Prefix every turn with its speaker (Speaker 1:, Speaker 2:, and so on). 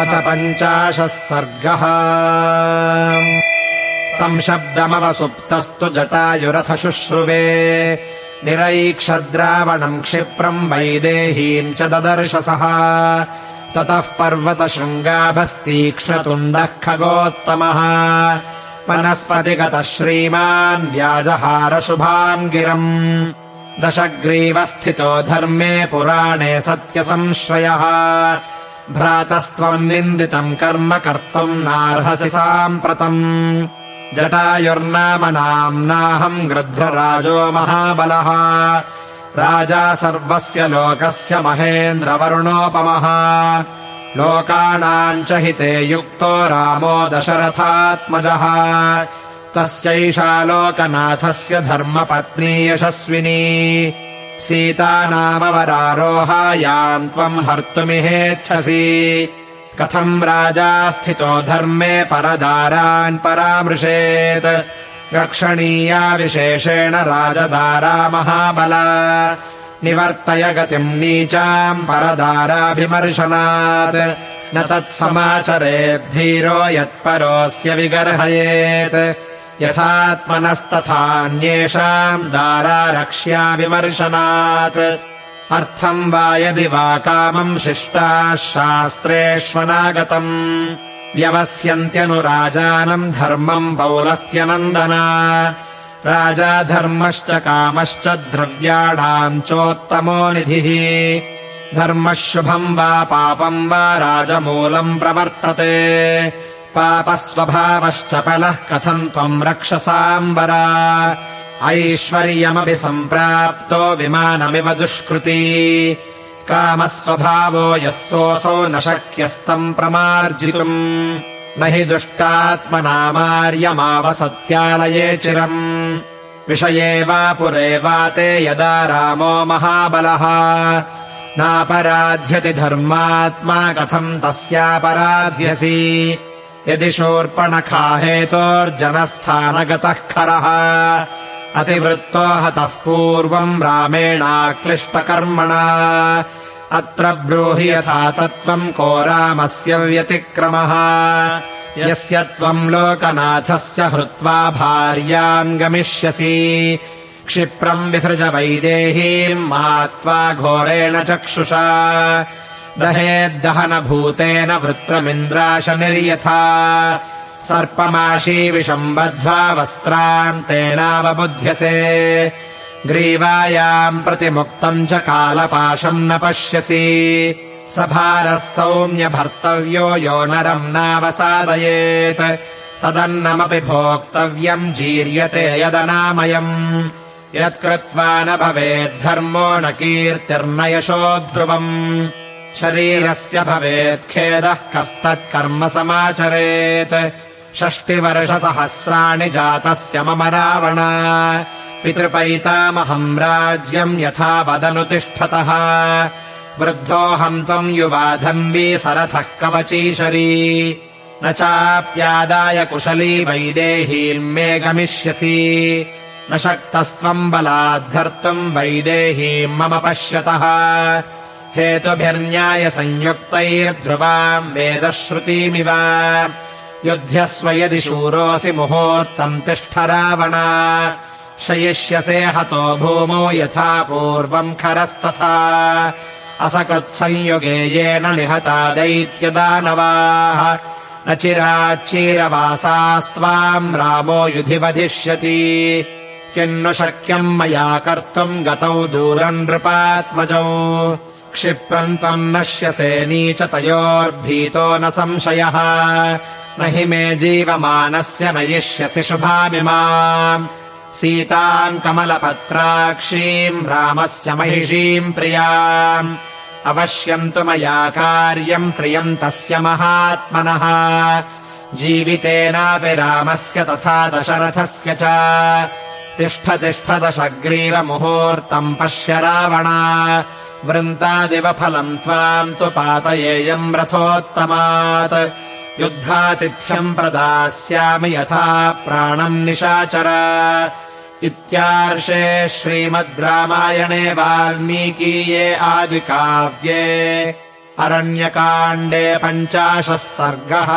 Speaker 1: अथ पञ्चाशः सर्गः। तम् शब्दमवसुप्तस्तु जटायुरथ शुश्रुवे निरैक्षद्रावणम् क्षिप्रम् वैदेहीम् च ददर्शसः ततः पर्वतशृङ्गाभस्तीक्ष्णतुण्डः खगोत्तमः वनस्पतिगतः श्रीमान् व्याजहारशुभाम् गिरम् दशग्रीवस्थितो धर्मे पुराणे सत्यसंश्रयः भ्रातस्त्वम् निन्दितम् कर्म कर्तुम् नार्हसि साम्प्रतम्। जटायुर्नाम नाम्नाहम् गृध्रराजो महाबलः। राजा सर्वस्य लोकस्य महेन्द्रवरुणोपमः। लोकानाम् च हिते युक्तो रामो दशरथात्मजः। तस्यैषा लोकनाथस्य धर्मपत्नी यशस्विनी सीता नामवरारोहायाम् त्वम् हर्तुमिहेच्छसि। कथम् राजा स्थितो धर्मे परदारान् परामृशेत् रक्षणीया विशेषेण राजदारा महाबला। निवर्तय गतिम् नीचाम् परदाराभिमर्शनात्। न तत्समाचरेद्धीरो यत्परोऽस्य विगर्हयेत् यथात्मनस्तथान्येषाम् दारारक्ष्या विमर्शनात्। अर्थम् वा यदि वा कामम् शिष्टाः शास्त्रेष्वनागतम्। व्यवस्यन्त्यनुराजानम् धर्मम् पौलस्त्यनन्दना। राजा धर्मश्च कामश्च द्रव्याणाम् चोत्तमो निधिः। धर्मः शुभम् वा पापम् वा राजमूलम् प्रवर्तते पापस्वभावश्च पलः कथम् त्वम् रक्षसाम्बरा। ऐश्वर्यमपि सम्प्राप्तो विमानमिव दुष्कृती। कामस्वभावो यः सोऽसौ न शक्यस्तम् प्रमार्जितुम्। न हि दुष्टात्मनामार्यमावसत्यालये चिरम्। विषये वा पुरे वा ते यदा रामो महाबलः। नापराध्यति धर्मात्मा कथम् तस्यापराध्यसि यदि शूर्पणखा हेतोर्जनस्थानगतः खरः अतिवृत्तो हतः पूर्वम् रामेणाक्लिष्टकर्मणा। अत्र ब्रूहि यथा तत्त्वम् को रामस्य व्यतिक्रमः। यस्य त्वम् लोकनाथस्य हृत्वा भार्याम् गमिष्यसि। क्षिप्रम् विसृज वैदेहीम् मात्वा घोरेण चक्षुषा दहेद्दहनभूतेन वृत्रमिन्द्राशनिर्यथा। सर्पमाशीविषम् बद्ध्वा वस्त्रान्तेनावबुध्यसे। ग्रीवायाम् प्रतिमुक्तम् च कालपाशम् न पश्यसि। सभारः सौम्यभर्तव्यो यो नरम् नावसादयेत्। तदन्नमपि भोक्तव्यम् जीर्यते यदनामयम्। यत्कृत्वा न भवेद्धर्मो न कीर्तिर्न यशो ध्रुवम् शरीरस्य भवेत् खेदः कस्तत्कर्म समाचरेत्। षष्टिवर्षसहस्राणि जातस्य मम रावण। पितृपैतामहम् राज्यम् यथा वदनुतिष्ठतः। वृद्धोऽहम् त्वम् युवाधम्बी सरथः कवचीशरी। न चाप्यादाय कुशली वैदेहीम् मे गमिष्यसि। न शक्तस्त्वम् बलाद्धर्तुम् वैदेहीम् मम पश्यतः हेतुभिर्न्यायसंयुक्तैर्ध्रुवाम् वेदश्रुतीमिव। युध्यस्व यदि शूरोऽसि मुहूर्तम् तिष्ठ रावण शयिष्यसे हतो भूमौ यथा पूर्वम् खरस्तथा। असकृत्संयुगे येन निहता दैत्यदानवाः। न चिराच्चीरवासास्त्वाम् रामो युधि वधिष्यति किन्नु शक्यम् मया कर्तुम् गतौ दूरम् नृपात्मजौ क्षिप्रम् त्वम् नश्यसे नीच तयोर्भीतो न संशयः। न हि मे जीवमानस्य नयिष्यसि शुभामिमाम्। सीताम् कमलपत्राक्षीम् रामस्य महिषीम् प्रियाम्। अवश्यम् तु मया कार्यम् प्रियम् तस्य महात्मनः। जीवितेनापि रामस्य तथा दशरथस्य च। तिष्ठ तिष्ठ दशग्रीवमुहूर्तम् पश्य रावण वृन्तादिव फलम् त्वाम् तु पातयेयम् रथोत्तमात्। युद्धातिथ्यम् प्रदास्यामि यथा प्राणम् निशाचर। इत्यार्षे श्रीमद् रामायणे वाल्मीकीये आदिकाव्ये अरण्यकाण्डे पञ्चाशः सर्गः